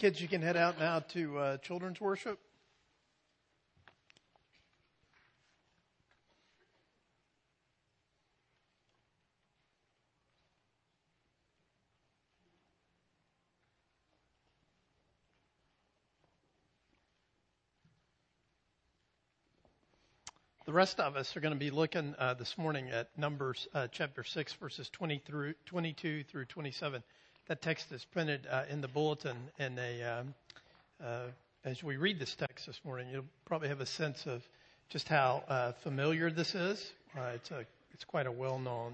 Kids, you can head out now to uh, children's worship. The rest of us are going to be looking uh, this morning at Numbers uh, chapter 6, verses 20 through, 22 through 27. That text is printed uh, in the bulletin. And um, uh, as we read this text this morning, you'll probably have a sense of just how uh, familiar this is. Uh, it's, a, it's quite a well-known,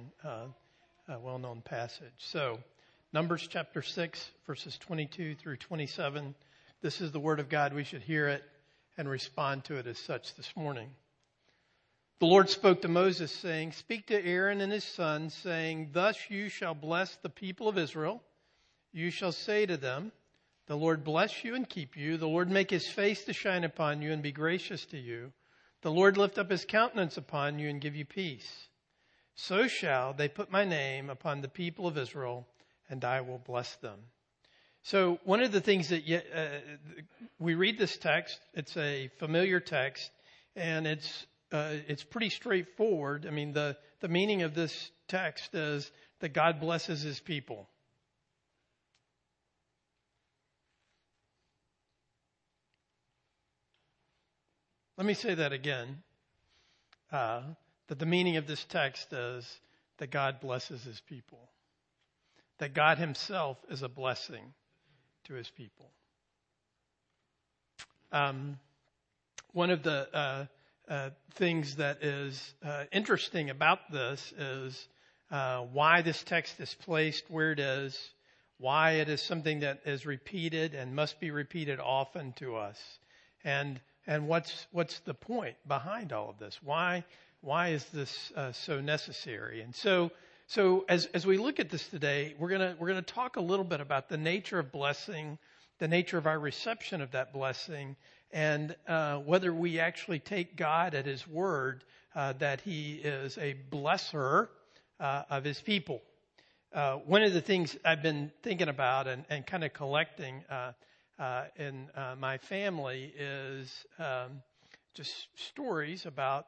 well-known passage. So, Numbers chapter 6, verses 22 through 27. This is the word of God. We should hear it and respond to it as such this morning. The Lord spoke to Moses, saying, Speak to Aaron and his sons, saying, Thus you shall bless the people of Israel. You shall say to them, The Lord bless you and keep you. The Lord make his face to shine upon you and be gracious to you. The Lord lift up his countenance upon you and give you peace. So shall they put my name upon the people of Israel, and I will bless them. So, one of the things that uh, we read this text, it's a familiar text, and it's uh, it's pretty straightforward. I mean, the, the meaning of this text is that God blesses his people. Let me say that again. Uh, that the meaning of this text is that God blesses his people. That God himself is a blessing to his people. Um, one of the uh, uh, things that is uh, interesting about this is uh, why this text is placed where it is, why it is something that is repeated and must be repeated often to us, and and what's what's the point behind all of this? Why why is this uh, so necessary? And so so as as we look at this today, we're gonna we're gonna talk a little bit about the nature of blessing, the nature of our reception of that blessing, and uh, whether we actually take God at His word uh, that He is a blesser uh, of His people. Uh, one of the things I've been thinking about and, and kind of collecting uh, uh, in my family is um, just stories about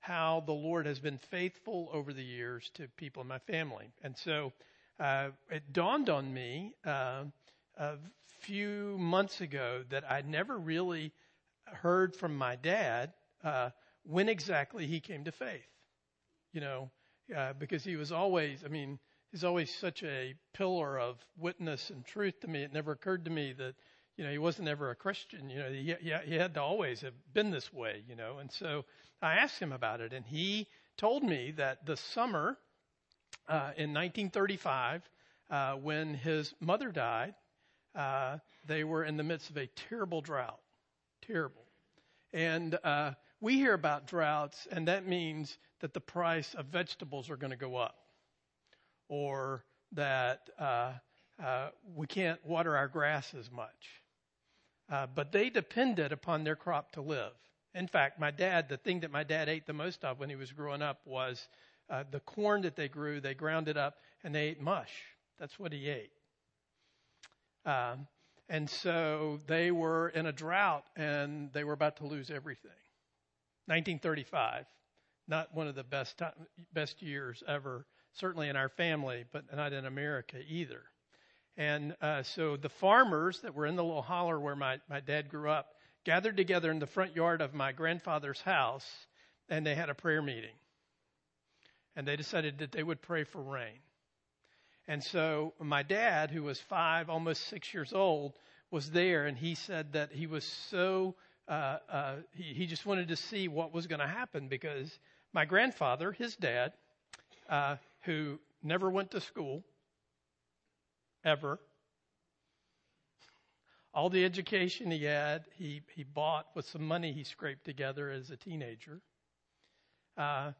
how the Lord has been faithful over the years to people in my family. And so it dawned on me a few months ago that I'd never really heard from my dad uh, when exactly he came to faith. You know, uh, because he was always, I mean, he's always such a pillar of witness and truth to me. It never occurred to me that, you know, he wasn't ever a Christian. You know, he, he had to always have been this way, you know. And so I asked him about it, and he told me that the summer uh, in 1935, uh, when his mother died, uh, they were in the midst of a terrible drought. Terrible. And uh, we hear about droughts, and that means that the price of vegetables are going to go up, or that uh, uh, we can't water our grass as much. Uh, but they depended upon their crop to live. In fact, my dad, the thing that my dad ate the most of when he was growing up was uh, the corn that they grew. They ground it up and they ate mush. That's what he ate. Um, and so they were in a drought and they were about to lose everything. 1935, not one of the best time, best years ever, certainly in our family, but not in America either. And uh, so the farmers that were in the little holler where my, my dad grew up gathered together in the front yard of my grandfather's house and they had a prayer meeting. And they decided that they would pray for rain. And so my dad, who was five, almost six years old, was there, and he said that he was so uh, uh, he, he just wanted to see what was going to happen because my grandfather, his dad, uh, who never went to school ever, all the education he had, he he bought with some money he scraped together as a teenager. Uh,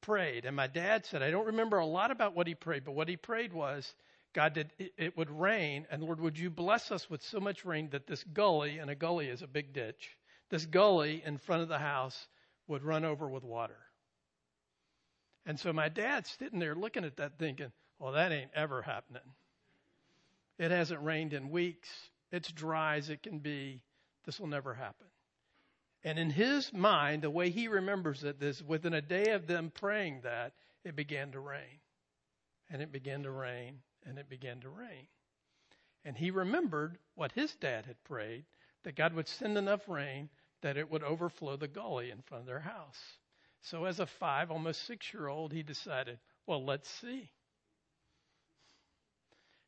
prayed. And my dad said, I don't remember a lot about what he prayed, but what he prayed was, God, that it would rain, and Lord, would you bless us with so much rain that this gully, and a gully is a big ditch, this gully in front of the house would run over with water. And so my dad's sitting there looking at that thinking, well, that ain't ever happening. It hasn't rained in weeks. It's dry as it can be. This will never happen. And in his mind, the way he remembers it is within a day of them praying that, it began to rain. And it began to rain, and it began to rain. And he remembered what his dad had prayed that God would send enough rain that it would overflow the gully in front of their house. So, as a five, almost six year old, he decided, well, let's see.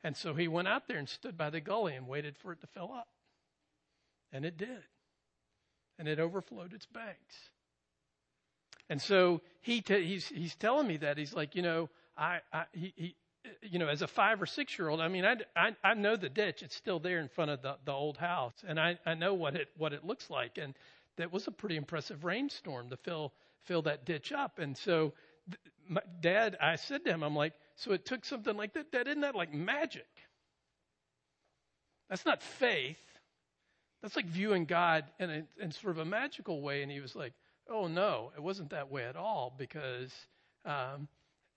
And so he went out there and stood by the gully and waited for it to fill up. And it did. And it overflowed its banks. And so he t- he's, he's telling me that. He's like, you know, I, I he, he, you know, as a five or six year old, I mean, I, I, I know the ditch. It's still there in front of the, the old house. And I, I know what it, what it looks like. And that was a pretty impressive rainstorm to fill, fill that ditch up. And so my dad, I said to him, I'm like, so it took something like that. That isn't that like magic? That's not faith. That's like viewing God in a, in sort of a magical way. And he was like, oh no, it wasn't that way at all because um,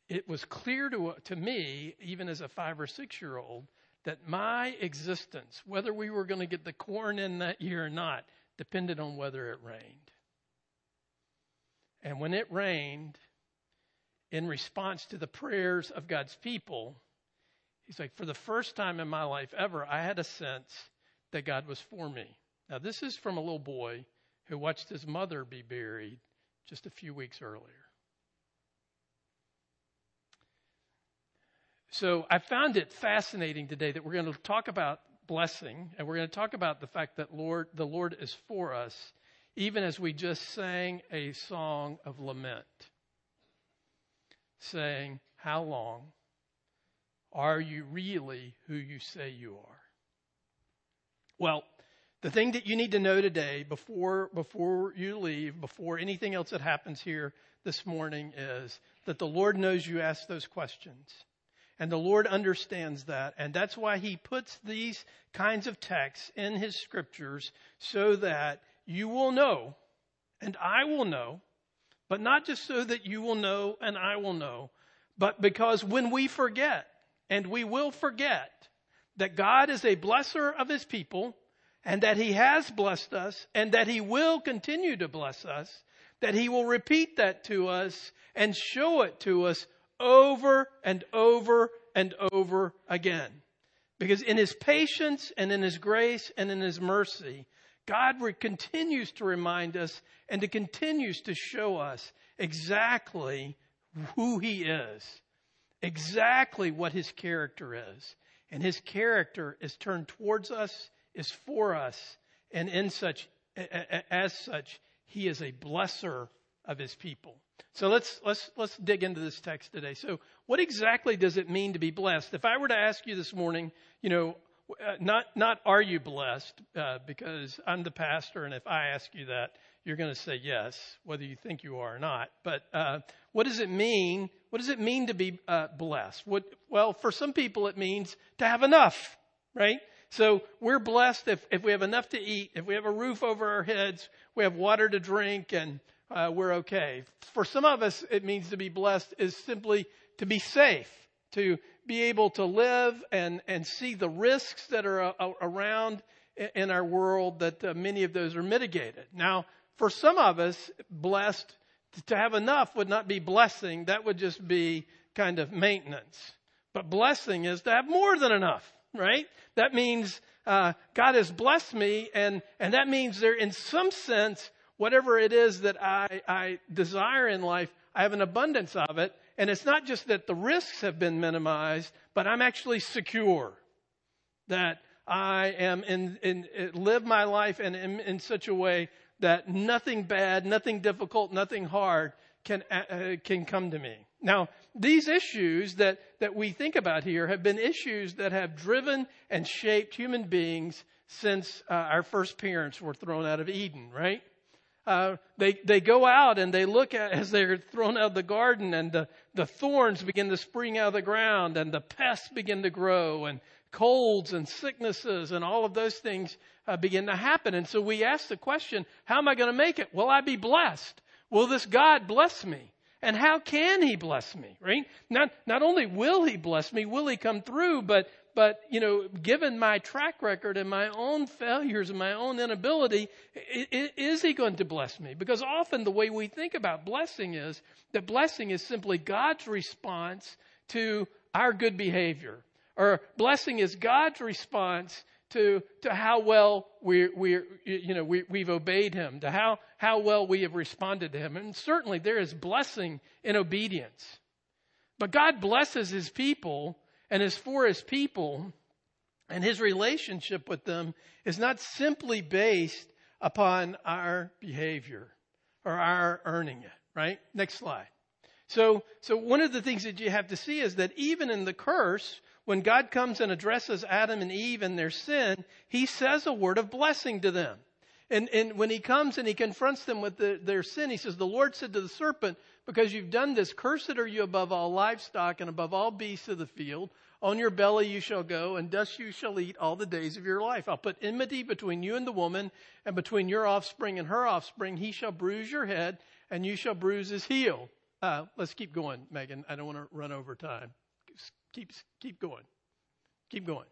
it was clear to to me, even as a five or six year old, that my existence, whether we were going to get the corn in that year or not, depended on whether it rained. And when it rained, in response to the prayers of God's people, he's like, for the first time in my life ever, I had a sense that God was for me. Now, this is from a little boy who watched his mother be buried just a few weeks earlier. So I found it fascinating today that we're going to talk about blessing and we're going to talk about the fact that Lord the Lord is for us even as we just sang a song of lament saying, How long? Are you really who you say you are? Well, the thing that you need to know today before, before you leave, before anything else that happens here this morning is that the Lord knows you ask those questions. And the Lord understands that. And that's why He puts these kinds of texts in His scriptures so that you will know and I will know but not just so that you will know and I will know, but because when we forget, and we will forget, that God is a blesser of his people, and that he has blessed us, and that he will continue to bless us, that he will repeat that to us and show it to us over and over and over again. Because in his patience and in his grace and in his mercy, God continues to remind us and to continues to show us exactly who he is, exactly what his character is. And his character is turned towards us, is for us, and in such as such, he is a blesser of his people. So let's let's let's dig into this text today. So what exactly does it mean to be blessed? If I were to ask you this morning, you know, uh, not not are you blessed uh, because I'm the pastor, and if I ask you that, you're going to say yes, whether you think you are or not. But uh, what does it mean? What does it mean to be uh, blessed? What, well, for some people, it means to have enough, right? So we're blessed if, if we have enough to eat, if we have a roof over our heads, we have water to drink, and uh, we're okay. For some of us, it means to be blessed is simply to be safe, to be able to live and, and see the risks that are uh, around in our world that uh, many of those are mitigated. Now, for some of us, blessed to have enough would not be blessing. That would just be kind of maintenance. But blessing is to have more than enough, right? That means uh, God has blessed me, and and that means there, in some sense, whatever it is that I I desire in life, I have an abundance of it, and it's not just that the risks have been minimized, but I'm actually secure that I am in, in live my life in, in, in such a way that nothing bad, nothing difficult, nothing hard can, uh, uh, can come to me. Now, these issues that, that we think about here have been issues that have driven and shaped human beings since uh, our first parents were thrown out of Eden, right? Uh, they they go out and they look at as they're thrown out of the garden and the, the thorns begin to spring out of the ground and the pests begin to grow and colds and sicknesses and all of those things uh, begin to happen. And so we ask the question, how am I going to make it? Will I be blessed? Will this God bless me? And how can he bless me, right? Not, not only will he bless me, will he come through, but, but, you know, given my track record and my own failures and my own inability, is he going to bless me? Because often the way we think about blessing is that blessing is simply God's response to our good behavior. Or blessing is God's response to, to how well we, we, you know, we, we've obeyed him, to how, how well we have responded to him. And certainly there is blessing in obedience. But God blesses his people and is for his people, and his relationship with them is not simply based upon our behavior or our earning it, right? Next slide. So, so one of the things that you have to see is that even in the curse, when God comes and addresses Adam and Eve and their sin, he says a word of blessing to them. And, and when he comes and he confronts them with the, their sin, he says, The Lord said to the serpent, Because you've done this, cursed are you above all livestock and above all beasts of the field. On your belly you shall go, and dust you shall eat all the days of your life. I'll put enmity between you and the woman, and between your offspring and her offspring. He shall bruise your head, and you shall bruise his heel. Uh, let's keep going, Megan. I don't want to run over time keep keep going, keep going.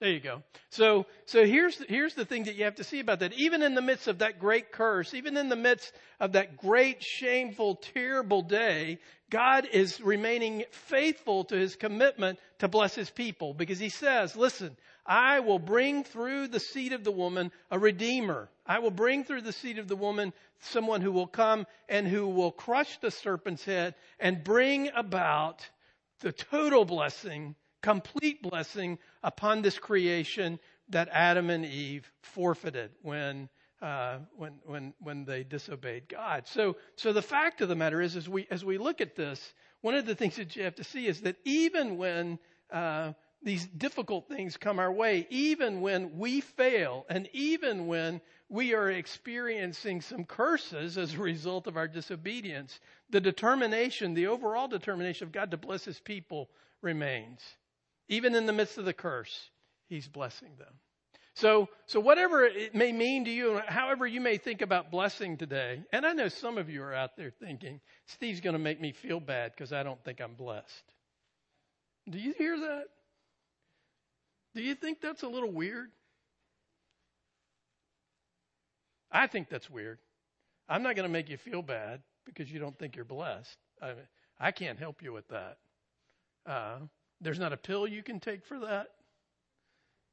There you go. So so here's here's the thing that you have to see about that. Even in the midst of that great curse, even in the midst of that great shameful, terrible day, God is remaining faithful to His commitment to bless His people because He says, "Listen." I will bring through the seed of the woman a redeemer. I will bring through the seed of the woman someone who will come and who will crush the serpent's head and bring about the total blessing, complete blessing upon this creation that Adam and Eve forfeited when uh, when when when they disobeyed God. So so the fact of the matter is, as we as we look at this, one of the things that you have to see is that even when uh, these difficult things come our way, even when we fail, and even when we are experiencing some curses as a result of our disobedience, the determination, the overall determination of God to bless his people remains. Even in the midst of the curse, he's blessing them. So, so whatever it may mean to you, however you may think about blessing today, and I know some of you are out there thinking, Steve's going to make me feel bad because I don't think I'm blessed. Do you hear that? Do you think that's a little weird? I think that's weird. I'm not going to make you feel bad because you don't think you're blessed. I, I can't help you with that. Uh, there's not a pill you can take for that.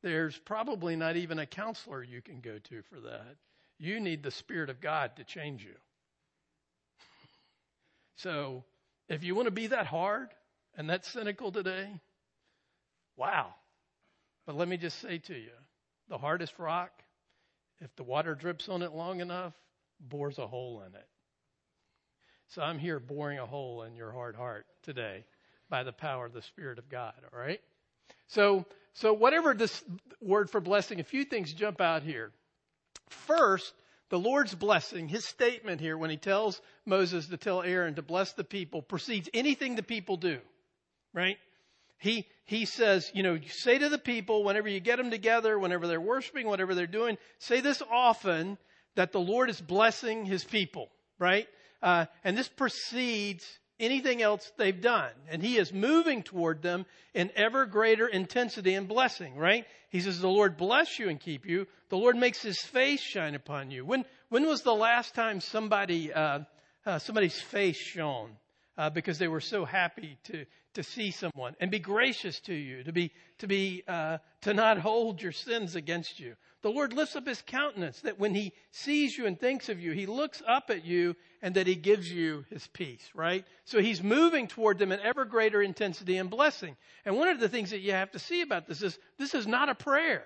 There's probably not even a counselor you can go to for that. You need the Spirit of God to change you. so, if you want to be that hard and that cynical today, wow. But let me just say to you the hardest rock, if the water drips on it long enough, bores a hole in it. So I'm here boring a hole in your hard heart today by the power of the Spirit of God, all right? So, so whatever this word for blessing, a few things jump out here. First, the Lord's blessing, his statement here when he tells Moses to tell Aaron to bless the people precedes anything the people do, right? He, he says, you know, say to the people whenever you get them together, whenever they're worshiping, whatever they're doing, say this often that the Lord is blessing his people, right? Uh, and this precedes anything else they've done. And he is moving toward them in ever greater intensity and blessing, right? He says, the Lord bless you and keep you. The Lord makes his face shine upon you. When, when was the last time somebody, uh, uh, somebody's face shone? Uh, because they were so happy to, to see someone and be gracious to you, to be, to be, uh, to not hold your sins against you. The Lord lifts up his countenance that when he sees you and thinks of you, he looks up at you and that he gives you his peace, right? So he's moving toward them in ever greater intensity and blessing. And one of the things that you have to see about this is this is not a prayer.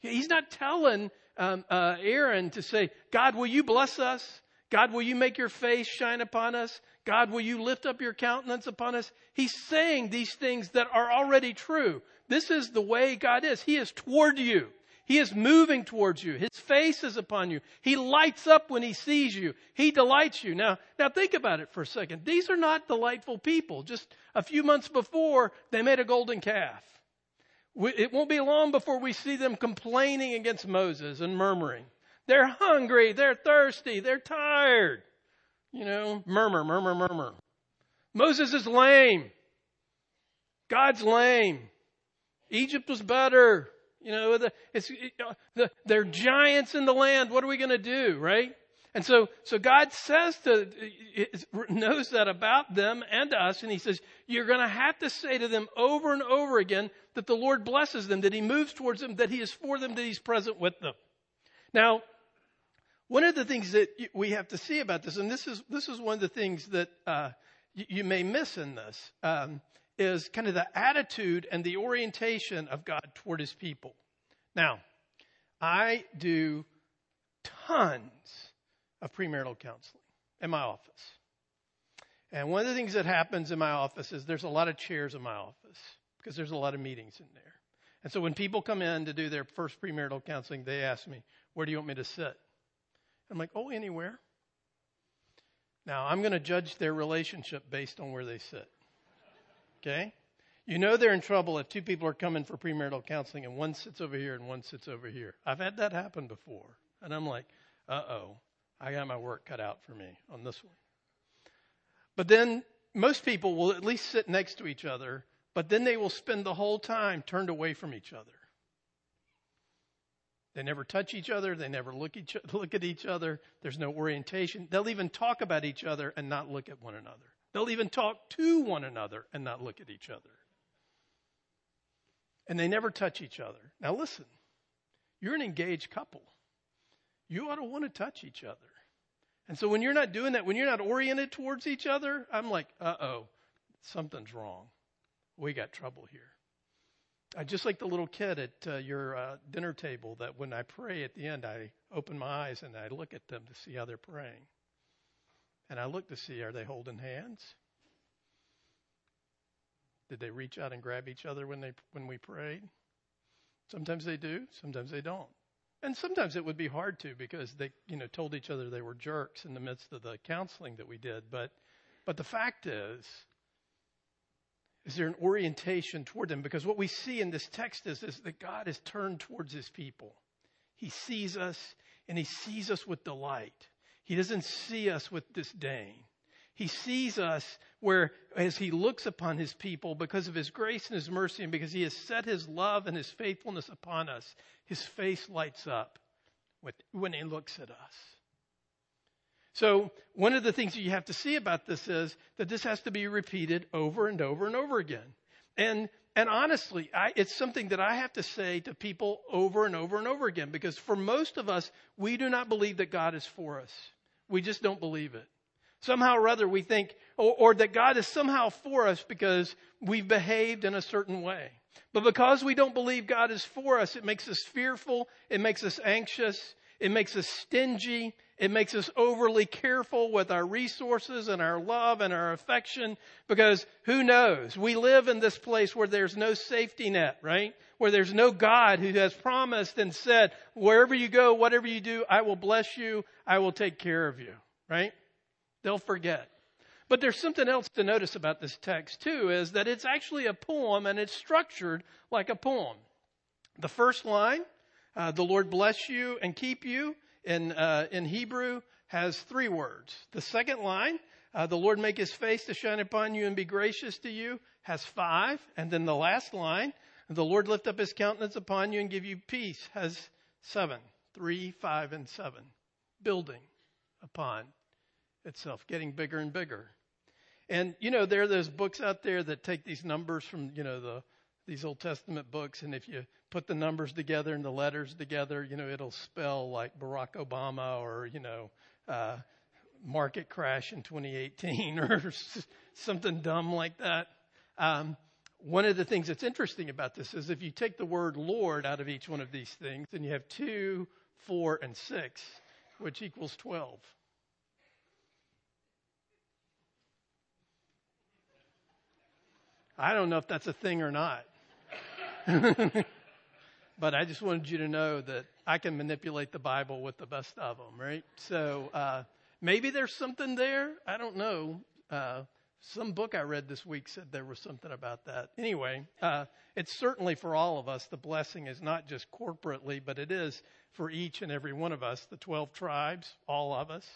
He's not telling um, uh, Aaron to say, God, will you bless us? God, will you make your face shine upon us? God, will you lift up your countenance upon us? He's saying these things that are already true. This is the way God is. He is toward you. He is moving towards you. His face is upon you. He lights up when he sees you. He delights you. Now, now think about it for a second. These are not delightful people. Just a few months before, they made a golden calf. it won't be long before we see them complaining against Moses and murmuring. They're hungry. They're thirsty. They're tired. You know, murmur, murmur, murmur. Moses is lame. God's lame. Egypt was better. You know, the, it's, uh, the, they're giants in the land. What are we going to do, right? And so, so God says to, uh, knows that about them and us, and He says, you're going to have to say to them over and over again that the Lord blesses them, that He moves towards them, that He is for them, that He's present with them. Now, one of the things that we have to see about this, and this is this is one of the things that uh, you, you, may miss in this, um, is kind of the attitude and the orientation of God toward His people. Now, I do tons of premarital counseling in my office. And one of the things that happens in my office is there's a lot of chairs in my office because there's a lot of meetings in there. And so when people come in to do their first premarital counseling, they ask me, Where do you want me to sit? I'm like, Oh, anywhere. Now, I'm going to judge their relationship based on where they sit. Okay? You know they're in trouble if two people are coming for premarital counseling and one sits over here and one sits over here. I've had that happen before. And I'm like, uh oh, I got my work cut out for me on this one. But then most people will at least sit next to each other, but then they will spend the whole time turned away from each other. They never touch each other. They never look, each, look at each other. There's no orientation. They'll even talk about each other and not look at one another. They'll even talk to one another and not look at each other. And they never touch each other. Now listen, you're an engaged couple. You ought to want to touch each other. And so when you're not doing that, when you're not oriented towards each other, I'm like, uh oh, something's wrong. We got trouble here. I just like the little kid at uh, your uh, dinner table that when I pray at the end, I open my eyes and I look at them to see how they're praying. And I look to see are they holding hands? Did they reach out and grab each other when they when we prayed? Sometimes they do, sometimes they don't. And sometimes it would be hard to because they, you know, told each other they were jerks in the midst of the counseling that we did. But but the fact is, is there an orientation toward them? Because what we see in this text is, is that God is turned towards his people. He sees us and he sees us with delight. He doesn't see us with disdain. He sees us where, as he looks upon his people, because of his grace and his mercy, and because he has set his love and his faithfulness upon us, his face lights up when he looks at us. So, one of the things that you have to see about this is that this has to be repeated over and over and over again. And and honestly, I, it's something that I have to say to people over and over and over again because for most of us, we do not believe that God is for us. We just don't believe it. Somehow or other, we think, or, or that God is somehow for us because we've behaved in a certain way. But because we don't believe God is for us, it makes us fearful, it makes us anxious, it makes us stingy, it makes us overly careful with our resources and our love and our affection because who knows? We live in this place where there's no safety net, right? Where there's no God who has promised and said, wherever you go, whatever you do, I will bless you, I will take care of you, right? They'll forget. But there's something else to notice about this text too, is that it's actually a poem and it's structured like a poem. The first line, uh, the Lord bless you and keep you, in, uh, in Hebrew has three words. The second line, uh, the Lord make his face to shine upon you and be gracious to you, has five. And then the last line, the Lord lift up his countenance upon you and give you peace, has seven. Three, five, and seven. Building upon itself, getting bigger and bigger. And you know, there are those books out there that take these numbers from you know the these Old Testament books, and if you put the numbers together and the letters together, you know, it'll spell like Barack Obama or you know, uh, market crash in 2018 or something dumb like that. Um, one of the things that's interesting about this is if you take the word Lord out of each one of these things, then you have two, four, and six, which equals 12. I don't know if that's a thing or not. but I just wanted you to know that I can manipulate the Bible with the best of them, right? So uh, maybe there's something there. I don't know. Uh, some book I read this week said there was something about that. Anyway, uh, it's certainly for all of us. The blessing is not just corporately, but it is for each and every one of us, the 12 tribes, all of us.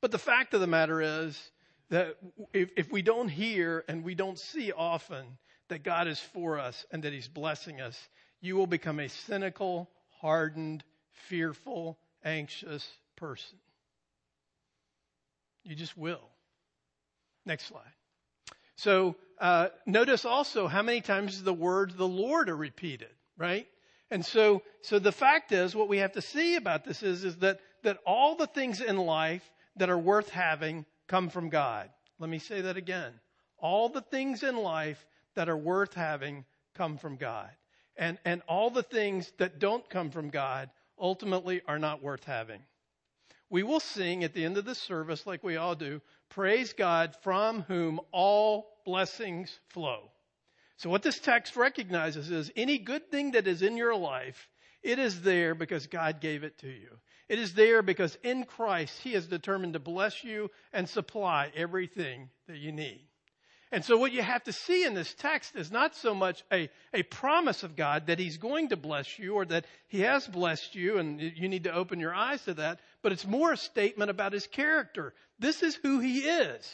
But the fact of the matter is, that if, if we don't hear and we don't see often that God is for us and that He's blessing us, you will become a cynical, hardened, fearful, anxious person. You just will. Next slide. So uh, notice also how many times the words the Lord are repeated, right? And so, so the fact is, what we have to see about this is, is that, that all the things in life that are worth having come from God. Let me say that again. All the things in life that are worth having come from God. And, and all the things that don't come from God ultimately are not worth having. We will sing at the end of the service, like we all do, praise God from whom all blessings flow. So what this text recognizes is any good thing that is in your life, it is there because God gave it to you. It is there because in Christ, He is determined to bless you and supply everything that you need. And so what you have to see in this text is not so much a, a promise of God that He's going to bless you or that He has blessed you and you need to open your eyes to that, but it's more a statement about His character. This is who He is.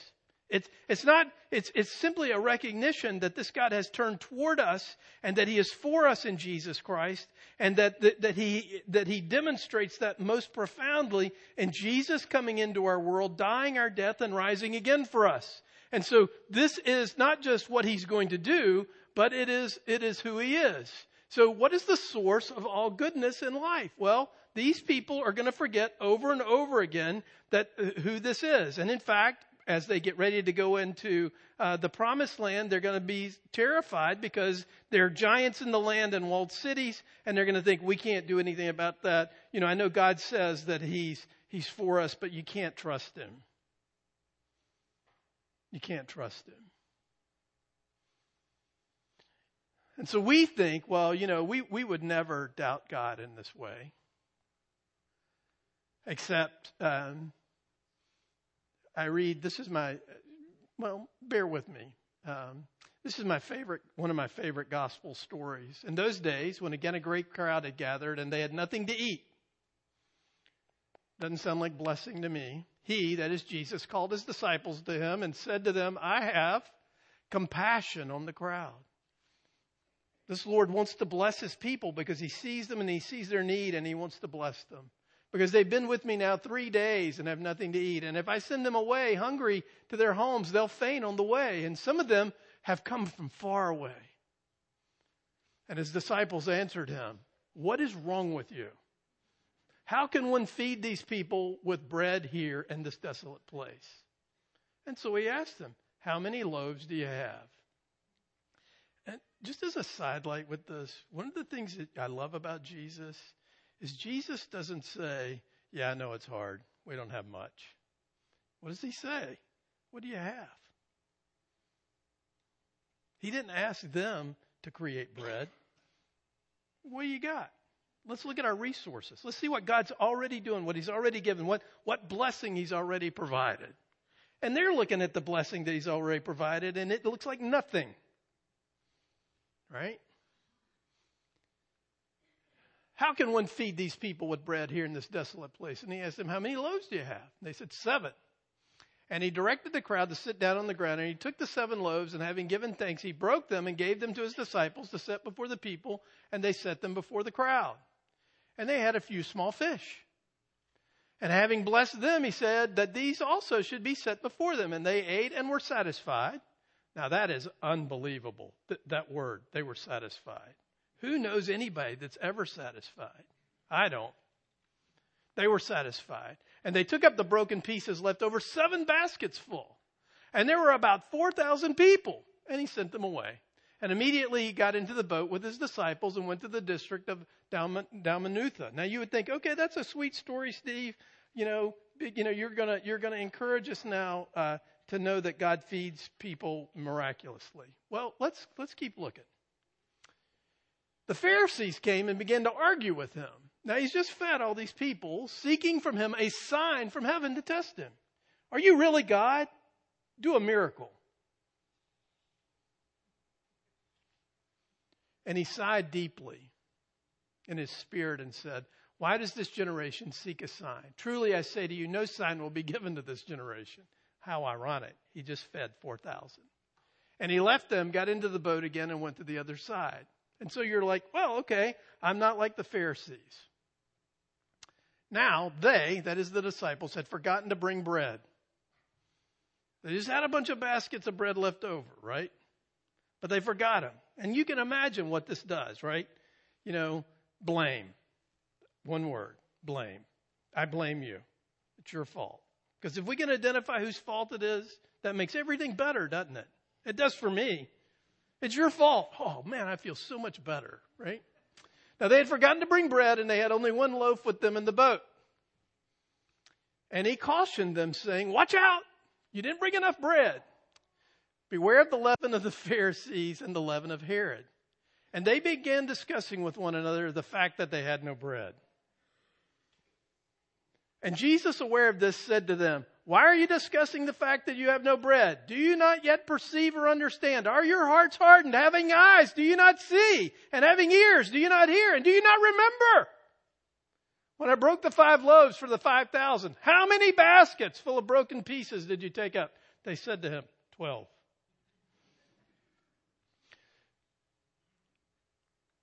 It's, it's not, it's, it's simply a recognition that this God has turned toward us and that He is for us in Jesus Christ and that, that, that, He, that He demonstrates that most profoundly in Jesus coming into our world, dying our death and rising again for us. And so this is not just what He's going to do, but it is, it is who He is. So what is the source of all goodness in life? Well, these people are going to forget over and over again that uh, who this is. And in fact, as they get ready to go into uh, the promised land, they're going to be terrified because there are giants in the land and walled cities, and they're going to think we can't do anything about that. You know, I know God says that He's He's for us, but you can't trust Him. You can't trust Him. And so we think, well, you know, we, we would never doubt God in this way. Except um, I read, this is my, well, bear with me. Um, this is my favorite, one of my favorite gospel stories. In those days, when again a great crowd had gathered and they had nothing to eat, doesn't sound like blessing to me. He, that is Jesus, called his disciples to him and said to them, I have compassion on the crowd. This Lord wants to bless his people because he sees them and he sees their need and he wants to bless them because they've been with me now three days and have nothing to eat. And if I send them away hungry to their homes, they'll faint on the way. And some of them have come from far away. And his disciples answered him, What is wrong with you? How can one feed these people with bread here in this desolate place? And so he asked them, How many loaves do you have? And just as a sidelight with this, one of the things that I love about Jesus is Jesus doesn't say, Yeah, I know it's hard. We don't have much. What does he say? What do you have? He didn't ask them to create bread. What do you got? Let's look at our resources. Let's see what God's already doing, what He's already given, what, what blessing He's already provided. And they're looking at the blessing that He's already provided, and it looks like nothing. Right? How can one feed these people with bread here in this desolate place? And he asked them, How many loaves do you have? And they said, Seven. And he directed the crowd to sit down on the ground, and he took the seven loaves, and having given thanks, he broke them and gave them to his disciples to set before the people, and they set them before the crowd. And they had a few small fish. And having blessed them, he said that these also should be set before them. And they ate and were satisfied. Now that is unbelievable, that word, they were satisfied. Who knows anybody that's ever satisfied? I don't. They were satisfied. And they took up the broken pieces left over, seven baskets full. And there were about 4,000 people. And he sent them away. And immediately he got into the boat with his disciples and went to the district of Dalmanutha. Now you would think, okay, that's a sweet story, Steve. You know, you know, you're gonna you're gonna encourage us now uh, to know that God feeds people miraculously. Well, let's let's keep looking the Pharisees came and began to argue with him. Now he's just fed all these people, seeking from him a sign from heaven to test him. Are you really God? Do a miracle. And he sighed deeply in his spirit and said, Why does this generation seek a sign? Truly I say to you, no sign will be given to this generation. How ironic. He just fed 4,000. And he left them, got into the boat again, and went to the other side. And so you're like, well, okay, I'm not like the Pharisees. Now, they, that is the disciples, had forgotten to bring bread. They just had a bunch of baskets of bread left over, right? But they forgot him. And you can imagine what this does, right? You know, blame. One word, blame. I blame you. It's your fault. Because if we can identify whose fault it is, that makes everything better, doesn't it? It does for me. It's your fault. Oh man, I feel so much better, right? Now they had forgotten to bring bread and they had only one loaf with them in the boat. And he cautioned them saying, watch out. You didn't bring enough bread. Beware of the leaven of the Pharisees and the leaven of Herod. And they began discussing with one another the fact that they had no bread. And Jesus, aware of this, said to them, Why are you discussing the fact that you have no bread? Do you not yet perceive or understand? Are your hearts hardened? Having eyes, do you not see? And having ears, do you not hear? And do you not remember? When I broke the five loaves for the five thousand, how many baskets full of broken pieces did you take up? They said to him, Twelve.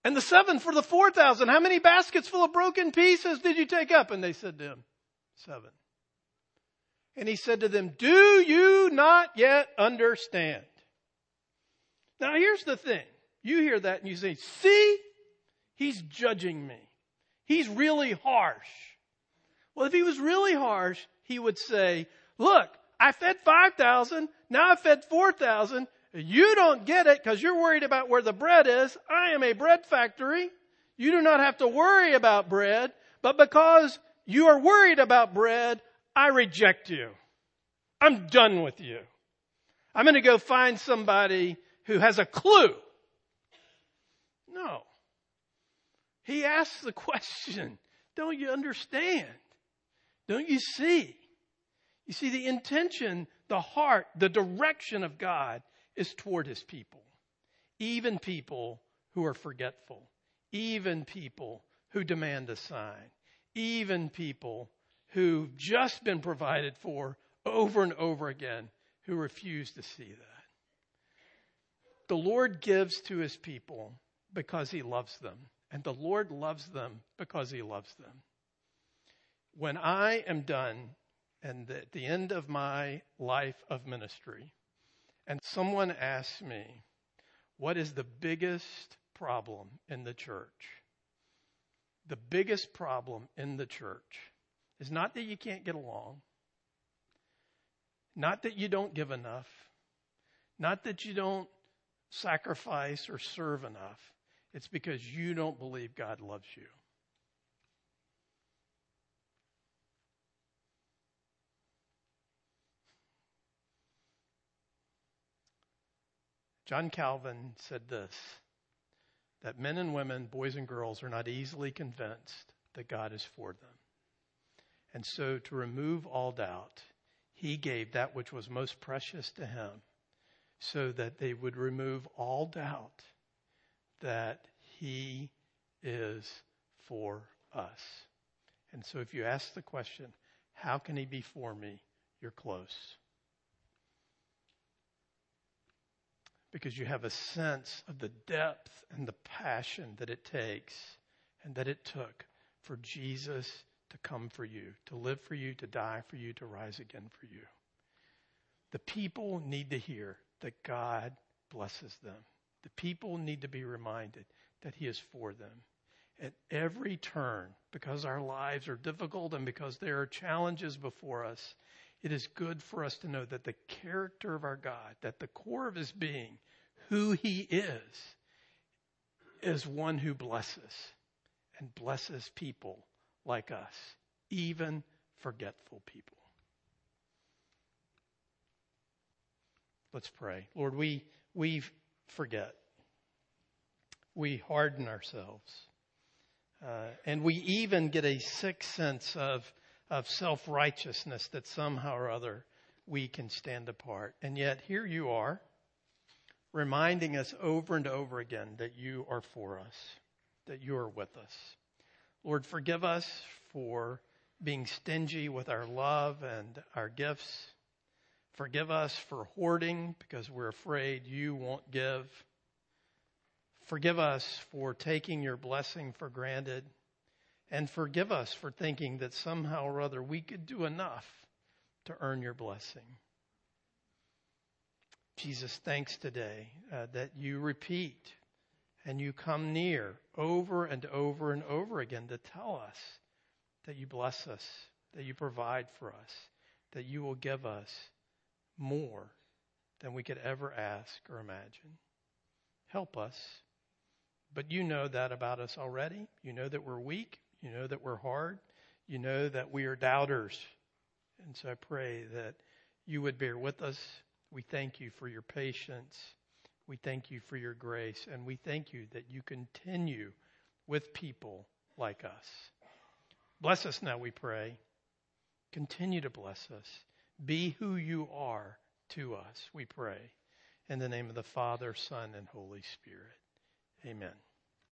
And the seven for the four thousand, how many baskets full of broken pieces did you take up? And they said to him, 7. And he said to them, Do you not yet understand? Now here's the thing. You hear that and you say, See, he's judging me. He's really harsh. Well, if he was really harsh, he would say, Look, I fed 5,000, now I fed 4,000. You don't get it because you're worried about where the bread is. I am a bread factory. You do not have to worry about bread, but because you are worried about bread, I reject you. I'm done with you. I'm going to go find somebody who has a clue. No. He asks the question, don't you understand? Don't you see? You see, the intention, the heart, the direction of God is toward his people. Even people who are forgetful. Even people who demand a sign even people who've just been provided for over and over again who refuse to see that. The Lord gives to his people because he loves them, and the Lord loves them because he loves them. When I am done and at the end of my life of ministry, and someone asked me, What is the biggest problem in the church? the biggest problem in the church is not that you can't get along, not that you don't give enough, not that you don't sacrifice or serve enough. It's because you don't believe God loves you. John Calvin said this that men and women, boys and girls, are not easily convinced that God is for them. And so, to remove all doubt, he gave that which was most precious to him so that they would remove all doubt that he is for us. And so, if you ask the question, how can he be for me? You're close. Because you have a sense of the depth and the passion that it takes and that it took for Jesus to come for you, to live for you, to die for you, to rise again for you. The people need to hear that God blesses them. The people need to be reminded that He is for them. At every turn, because our lives are difficult and because there are challenges before us, it is good for us to know that the character of our God, that the core of his being, who he is, is one who blesses and blesses people like us, even forgetful people. Let's pray. Lord, we, we forget. We harden ourselves. Uh, and we even get a sick sense of of self righteousness that somehow or other we can stand apart. And yet here you are, reminding us over and over again that you are for us, that you are with us. Lord, forgive us for being stingy with our love and our gifts. Forgive us for hoarding because we're afraid you won't give. Forgive us for taking your blessing for granted. And forgive us for thinking that somehow or other we could do enough to earn your blessing. Jesus, thanks today uh, that you repeat and you come near over and over and over again to tell us that you bless us, that you provide for us, that you will give us more than we could ever ask or imagine. Help us. But you know that about us already. You know that we're weak. You know that we're hard. You know that we are doubters. And so I pray that you would bear with us. We thank you for your patience. We thank you for your grace. And we thank you that you continue with people like us. Bless us now, we pray. Continue to bless us. Be who you are to us, we pray. In the name of the Father, Son, and Holy Spirit. Amen.